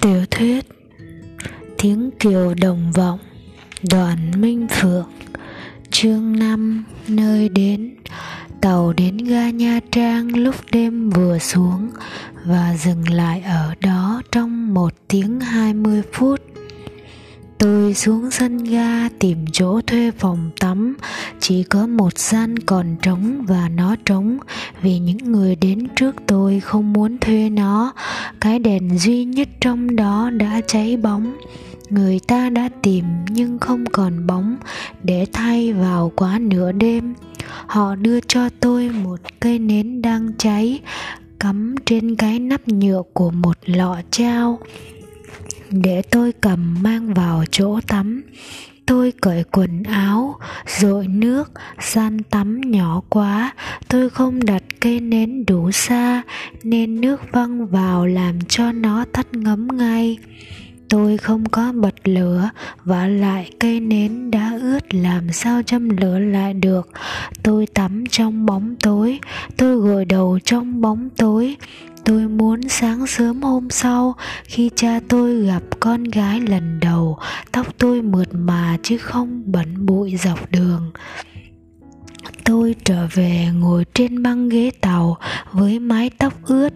Tiểu thuyết Tiếng kiều đồng vọng, Đoàn Minh Phượng, Chương 5 Nơi đến. Tàu đến ga Nha Trang lúc đêm vừa xuống Và dừng lại ở đó trong một tiếng 20 phút. Tôi xuống sân ga tìm chỗ thuê phòng tắm. Chỉ có một gian còn trống và nó trống, Vì những người đến trước tôi không muốn thuê nó. Cái đèn duy nhất trong đó đã cháy bóng. Người ta đã tìm nhưng không còn bóng Để thay vào quá nửa đêm. Họ đưa cho tôi một cây nến đang cháy, Cắm trên cái nắp nhựa của một lọ trao để tôi cầm mang vào chỗ tắm. Tôi cởi quần áo dội nước gian tắm nhỏ quá. Tôi không đặt cây nến đủ xa, nên nước văng vào làm cho nó tắt ngấm ngay. Tôi không có bật lửa và lại cây nến đã ướt làm sao châm lửa lại được. Tôi tắm trong bóng tối. Tôi gội đầu trong bóng tối tôi muốn sáng sớm hôm sau, khi cha tôi gặp con gái lần đầu, tóc tôi mượt mà chứ không bẩn bụi dọc đường. Tôi trở về ngồi trên băng ghế tàu với mái tóc ướt.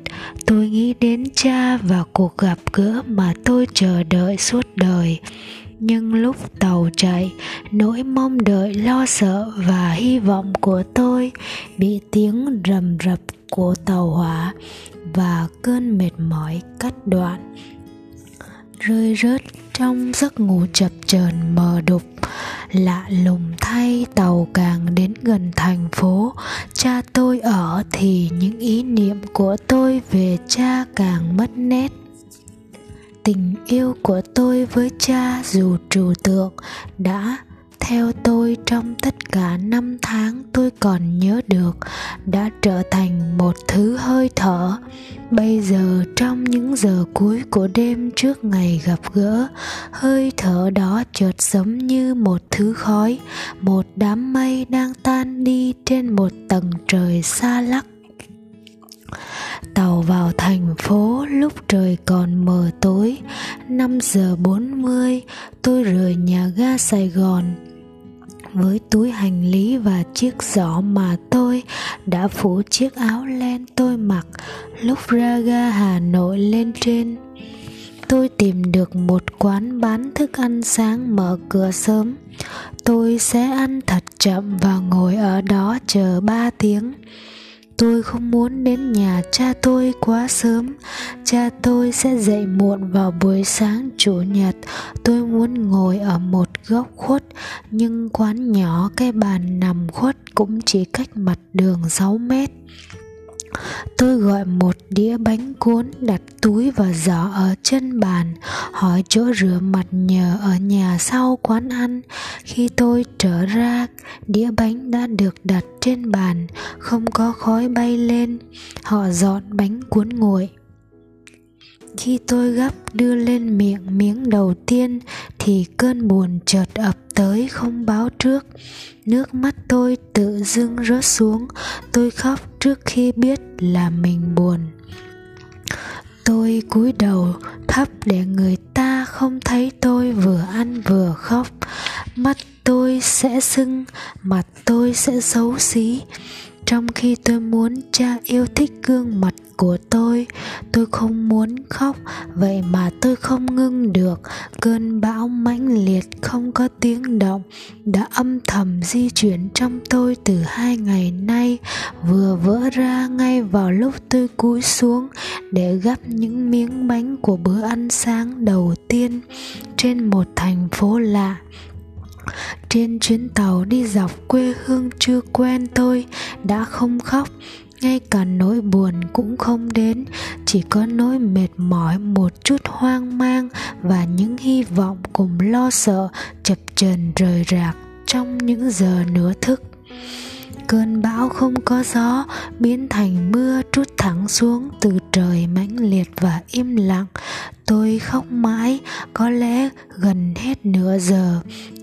Tôi nghĩ đến cha và cuộc gặp gỡ mà tôi chờ đợi suốt đời nhưng lúc tàu chạy, nỗi mong đợi, lo sợ và hy vọng của tôi bị tiếng rầm rập của tàu hỏa và cơn mệt mỏi cắt đoạn. Rơi rớt trong giấc ngủ chập chờn mờ đục, lạ lùng thay tàu càng đến gần thành phố. Cha tôi ở thì những ý niệm của tôi về cha càng mất nét tình yêu của tôi với cha dù trừu tượng đã theo tôi trong tất cả năm tháng tôi còn nhớ được, đã trở thành một thứ hơi thở. Bây giờ trong những giờ cuối của đêm trước ngày gặp gỡ, hơi thở đó chợt giống như một thứ khói, một đám mây đang tan đi trên một tầng trời xa lắc vào thành phố lúc trời còn mờ tối 5 giờ 40 tôi rời nhà ga Sài Gòn với túi hành lý và chiếc giỏ mà tôi đã phủ chiếc áo len tôi mặc lúc ra ga Hà Nội lên trên. Tôi tìm được một quán bán thức ăn sáng mở cửa sớm. Tôi sẽ ăn thật chậm và ngồi ở đó chờ ba tiếng tôi không muốn đến nhà cha tôi quá sớm. Cha tôi sẽ dậy muộn vào buổi sáng chủ nhật. Tôi muốn ngồi ở một góc khuất, nhưng quán nhỏ cái bàn nằm khuất cũng chỉ cách mặt đường 6 mét. Tôi gọi một đĩa bánh cuốn đặt túi và giỏ ở chân bàn, hỏi chỗ rửa mặt nhờ ở nhà sau quán ăn. Khi tôi trở ra, đĩa bánh đã được đặt trên bàn, không có khói bay lên. Họ dọn bánh cuốn nguội. Khi tôi gấp đưa lên miệng miếng đầu tiên thì cơn buồn chợt ập tới không báo trước. Nước mắt tôi tự dưng rớt xuống, tôi khóc trước khi biết là mình buồn. Tôi cúi đầu thấp để người ta không thấy tôi vừa ăn vừa khóc. Mắt tôi sẽ sưng, mặt tôi sẽ xấu xí trong khi tôi muốn cha yêu thích gương mặt của tôi tôi không muốn khóc. Vậy mà tôi không ngưng được. Cơn bão mãnh liệt không có tiếng động đã âm thầm di chuyển trong tôi từ hai ngày nay. Vừa vỡ ra ngay vào lúc tôi cúi xuống để gắp những miếng bánh của bữa ăn sáng đầu tiên trên một thành phố lạ trên chuyến tàu đi dọc quê hương chưa quen tôi đã không khóc. Ngay cả nỗi buồn cũng không đến, chỉ có nỗi mệt mỏi một chút hoang mang và những hy vọng cùng lo sợ chập chờn rời rạc trong những giờ nửa thức cơn bão không có gió, biến thành mưa trút thẳng xuống từ trời mãnh liệt và im lặng. Tôi khóc mãi, có lẽ gần hết nửa giờ.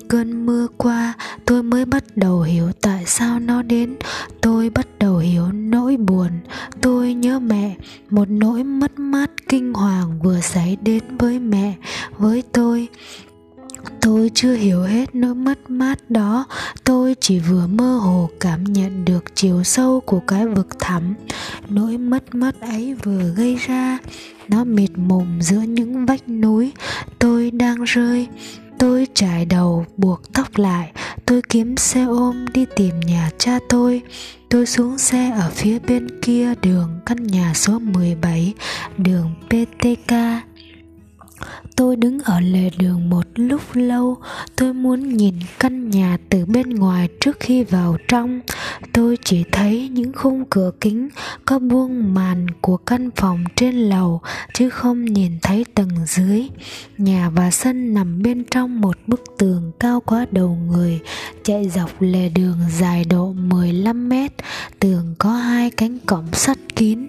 Cơn mưa qua, tôi mới bắt đầu hiểu tại sao nó đến. Tôi bắt đầu hiểu nỗi buồn. Tôi nhớ mẹ, một nỗi mất mát kinh hoàng vừa xảy đến với mẹ, với tôi tôi chưa hiểu hết nỗi mất mát đó. Tôi chỉ vừa mơ hồ cảm nhận được chiều sâu của cái vực thẳm. Nỗi mất mát ấy vừa gây ra, nó mịt mùng giữa những vách núi. Tôi đang rơi. Tôi trải đầu, buộc tóc lại. Tôi kiếm xe ôm đi tìm nhà cha tôi. Tôi xuống xe ở phía bên kia đường, căn nhà số 17 đường PTK tôi đứng ở lề đường một lúc lâu. Tôi muốn nhìn căn nhà từ bên ngoài trước khi vào trong. Tôi chỉ thấy những khung cửa kính có buông màn của căn phòng trên lầu, chứ không nhìn thấy tầng dưới. Nhà và sân nằm bên trong một bức tường cao quá đầu người, chạy dọc lề đường dài độ 15 mét. Tường có hai cánh cổng sắt kín.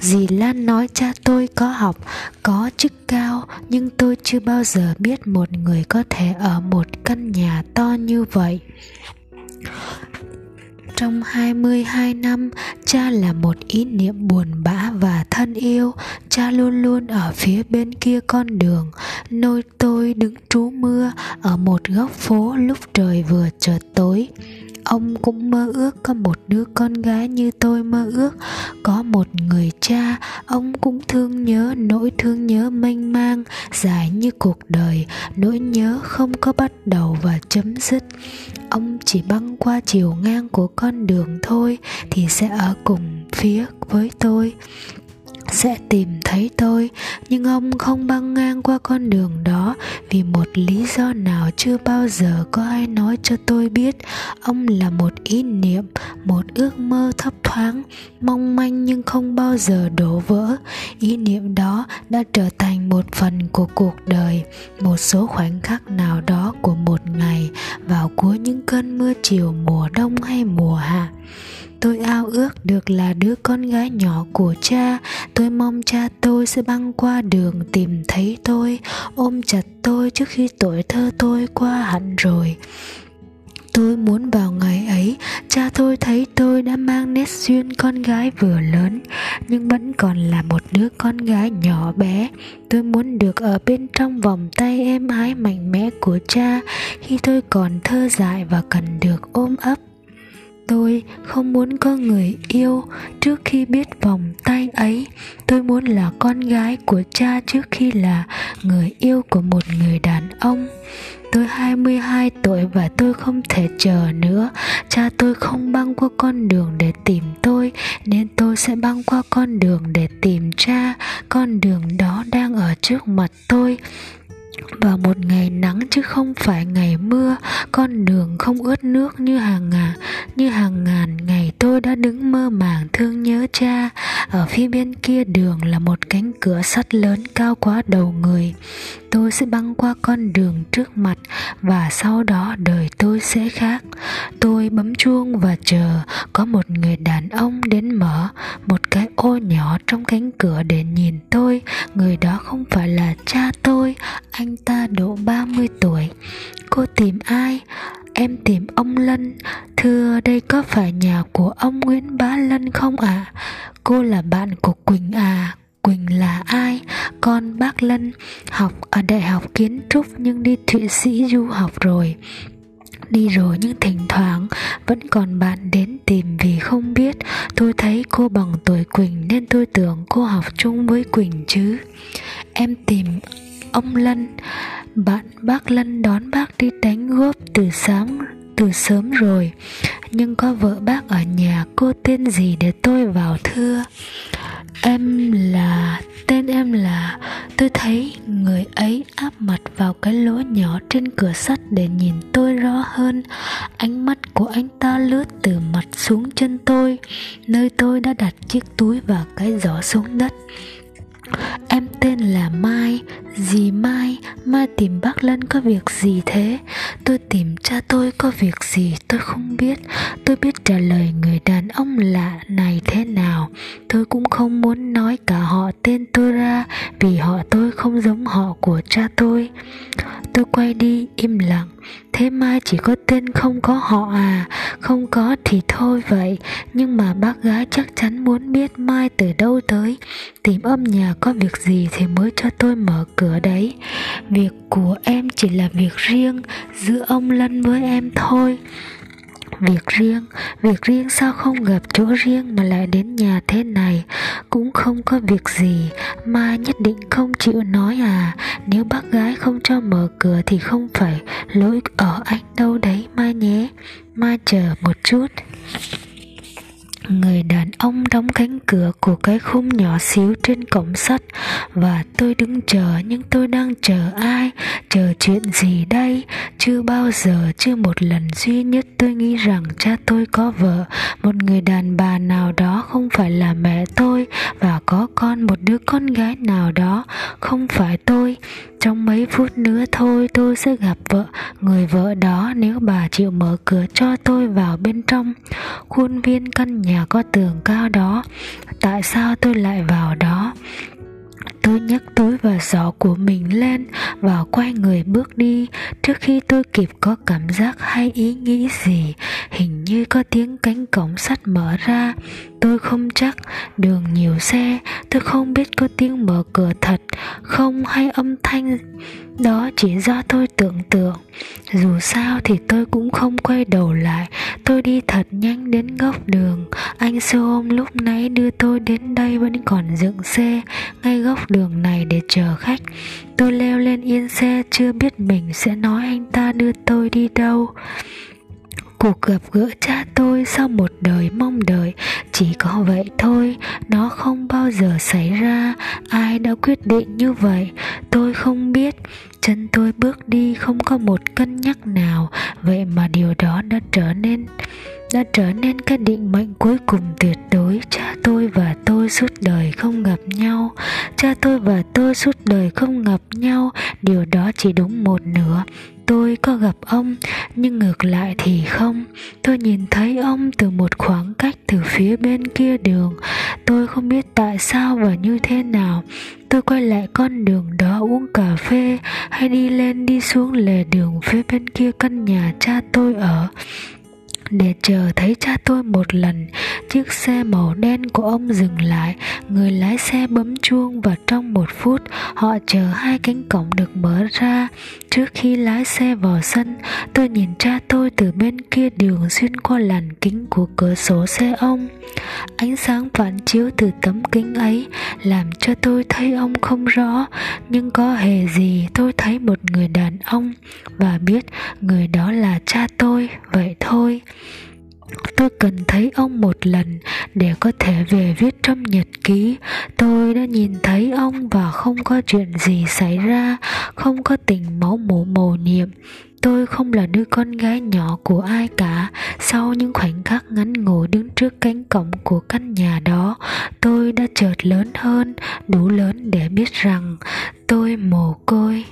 Dì Lan nói cha tôi có học, có chức cao Nhưng tôi chưa bao giờ biết một người có thể ở một căn nhà to như vậy trong 22 năm, cha là một ý niệm buồn bã và thân yêu. Cha luôn luôn ở phía bên kia con đường, nơi tôi đứng trú mưa ở một góc phố lúc trời vừa chợt tối ông cũng mơ ước có một đứa con gái như tôi mơ ước. Có một người cha, ông cũng thương nhớ, nỗi thương nhớ mênh mang, dài như cuộc đời. Nỗi nhớ không có bắt đầu và chấm dứt. Ông chỉ băng qua chiều ngang của con đường thôi, thì sẽ ở cùng phía với tôi sẽ tìm thấy tôi, nhưng ông không băng ngang qua con đường đó, vì một lý do nào chưa bao giờ có ai nói cho tôi biết. Ông là một ý niệm, một ước mơ thấp thoáng, mong manh nhưng không bao giờ đổ vỡ. Ý niệm đó đã trở thành một phần của cuộc đời, một số khoảnh khắc nào đó của một ngày vào cuối những cơn mưa chiều mùa đông hay mùa hạ tôi ao ước được là đứa con gái nhỏ của cha. Tôi mong cha tôi sẽ băng qua đường tìm thấy tôi, ôm chặt tôi trước khi tuổi thơ tôi qua hẳn rồi. Tôi muốn vào ngày ấy, cha tôi thấy tôi đã mang nét duyên con gái vừa lớn, nhưng vẫn còn là một đứa con gái nhỏ bé. Tôi muốn được ở bên trong vòng tay êm ái mạnh mẽ của cha. Khi tôi còn thơ dại và cần được ôm ấp tôi không muốn có người yêu trước khi biết vòng tay ấy. Tôi muốn là con gái của cha trước khi là người yêu của một người đàn ông. Tôi 22 tuổi và tôi không thể chờ nữa. Cha tôi không băng qua con đường để tìm tôi, Nên tôi sẽ băng qua con đường để tìm cha. Con đường đó đang ở trước mặt tôi vào một ngày nắng chứ không phải ngày mưa, con đường không ướt nước như hàng ngàn như hàng ngàn ngày tôi đã đứng mơ màng thương nhớ cha. Ở phía bên kia đường là một cánh cửa sắt lớn cao quá đầu người tôi sẽ băng qua con đường trước mặt và sau đó đời tôi sẽ khác. Tôi bấm chuông và chờ có một người đàn ông đến mở một cái ô nhỏ trong cánh cửa để nhìn tôi. Người đó không phải là cha tôi, anh ta độ 30 tuổi. Cô tìm ai? Em tìm ông lân. Thưa, đây có phải nhà của ông nguyễn bá lân không ạ? À? cô là bạn của quỳnh à? Quỳnh là ai? Con bác Lân học ở đại học kiến trúc nhưng đi Thụy Sĩ du học rồi. Đi rồi nhưng thỉnh thoảng vẫn còn bạn đến tìm vì không biết. Tôi thấy cô bằng tuổi Quỳnh nên tôi tưởng cô học chung với Quỳnh chứ. Em tìm ông Lân, Bạn bác Lân đón bác đi đánh góp từ sáng, từ sớm rồi. Nhưng có vợ bác ở nhà, cô tên gì để tôi vào thưa? Em là, Tên em là, Tôi thấy người ấy áp mặt vào cái lỗ nhỏ trên cửa sắt để nhìn tôi rõ hơn. Ánh mắt của anh ta lướt từ mặt xuống chân tôi, Nơi tôi đã đặt chiếc túi và cái giỏ xuống đất. Em tên là Mai, Dì Mai. Mai tìm bác Lân có việc gì thế? Tôi tìm cha tôi có việc gì, tôi không biết. Tôi biết trả lời người đàn ông lạ này thế nào. Tôi cũng không muốn nói cả họ tên tôi ra, Vì họ tôi không giống họ của cha tôi. Tôi quay đi, im lặng. Thế Mai chỉ có tên không có họ à? Không có thì thôi vậy. Nhưng mà bác gái chắc chắn muốn biết Mai từ đâu tới. Tìm âm nhà có việc gì thì mới cho tôi mở cửa đấy việc của em chỉ là việc riêng, giữa ông lân với em thôi. Việc riêng việc riêng sao không gặp chỗ riêng mà lại đến nhà thế này? Cũng không có việc gì mà nhất định không chịu nói à. Nếu bác gái không cho mở cửa thì không phải lỗi ở anh đâu đấy mai nhé. Mai chờ một chút người đàn ông đóng cánh cửa của cái khung nhỏ xíu trên cổng sắt và tôi đứng chờ, nhưng tôi đang chờ ai? Chờ chuyện gì đây? Chưa bao giờ, chưa một lần duy nhất tôi nghĩ rằng cha tôi có vợ. Một người đàn bà nào đó không phải là mẹ tôi và có con, một đứa con gái nào đó không phải tôi trong mấy phút nữa thôi tôi sẽ gặp vợ. Người vợ đó nếu bà chịu mở cửa cho tôi vào bên trong. Khuôn viên căn nhà có tường cao đó. Tại sao tôi lại vào đó? Tôi nhấc túi và giỏ của mình lên và quay người bước đi. Trước khi tôi kịp có cảm giác hay ý nghĩ gì, hình như có tiếng cánh cổng sắt mở ra. Tôi không chắc đường nhiều xe, tôi không biết có tiếng mở cửa thật không hay âm thanh. Đó chỉ do tôi tưởng tượng. Dù sao thì tôi cũng không quay đầu lại. Tôi đi thật nhanh đến góc đường. Anh xô ôm lúc nãy đưa tôi đến đây vẫn còn dựng xe. Ngay góc đường này để chờ khách. Tôi leo lên yên xe, chưa biết mình sẽ nói anh ta đưa tôi đi đâu. Cuộc gặp gỡ cha tôi sau một đời mong đợi, chỉ có vậy thôi, nó không bao giờ xảy ra. Ai đã quyết định như vậy? Tôi không biết. Chân tôi bước đi không có một cân nhắc nào, vậy mà điều đó đã trở nên đã trở nên cái định mệnh cuối cùng tuyệt đối. Cha tôi và tôi suốt đời không gặp nhau. Cha tôi và tôi suốt đời không gặp nhau. Điều đó chỉ đúng một nửa. Tôi có gặp ông, nhưng ngược lại thì không. Tôi nhìn thấy ông từ một khoảng cách từ phía bên kia đường. Tôi không biết tại sao và như thế nào. Tôi quay lại con đường đó uống cà phê, hay đi lên đi xuống lề đường phía bên kia căn nhà cha tôi ở để chờ thấy cha tôi một lần, chiếc xe màu đen của ông dừng lại. Người lái xe bấm chuông và trong một phút, họ chờ hai cánh cổng được mở ra. Trước khi lái xe vào sân, tôi nhìn cha tôi từ bên kia đường xuyên qua làn kính của cửa sổ xe ông. Ánh sáng phản chiếu từ tấm kính ấy làm cho tôi thấy ông không rõ, nhưng có hề gì tôi thấy một người đàn ông và biết người đó là cha tôi. Vậy thôi, tôi cần thấy ông một lần để có thể về viết trong nhật ký. Tôi đã nhìn thấy ông và không có chuyện gì xảy ra, không có tình máu mủ mầu nhiệm tôi không là đứa con gái nhỏ của ai cả. Sau những khoảnh khắc ngắn ngủi đứng trước cánh cổng của căn nhà đó, tôi đã chợt lớn hơn, đủ lớn để biết rằng tôi mồ côi.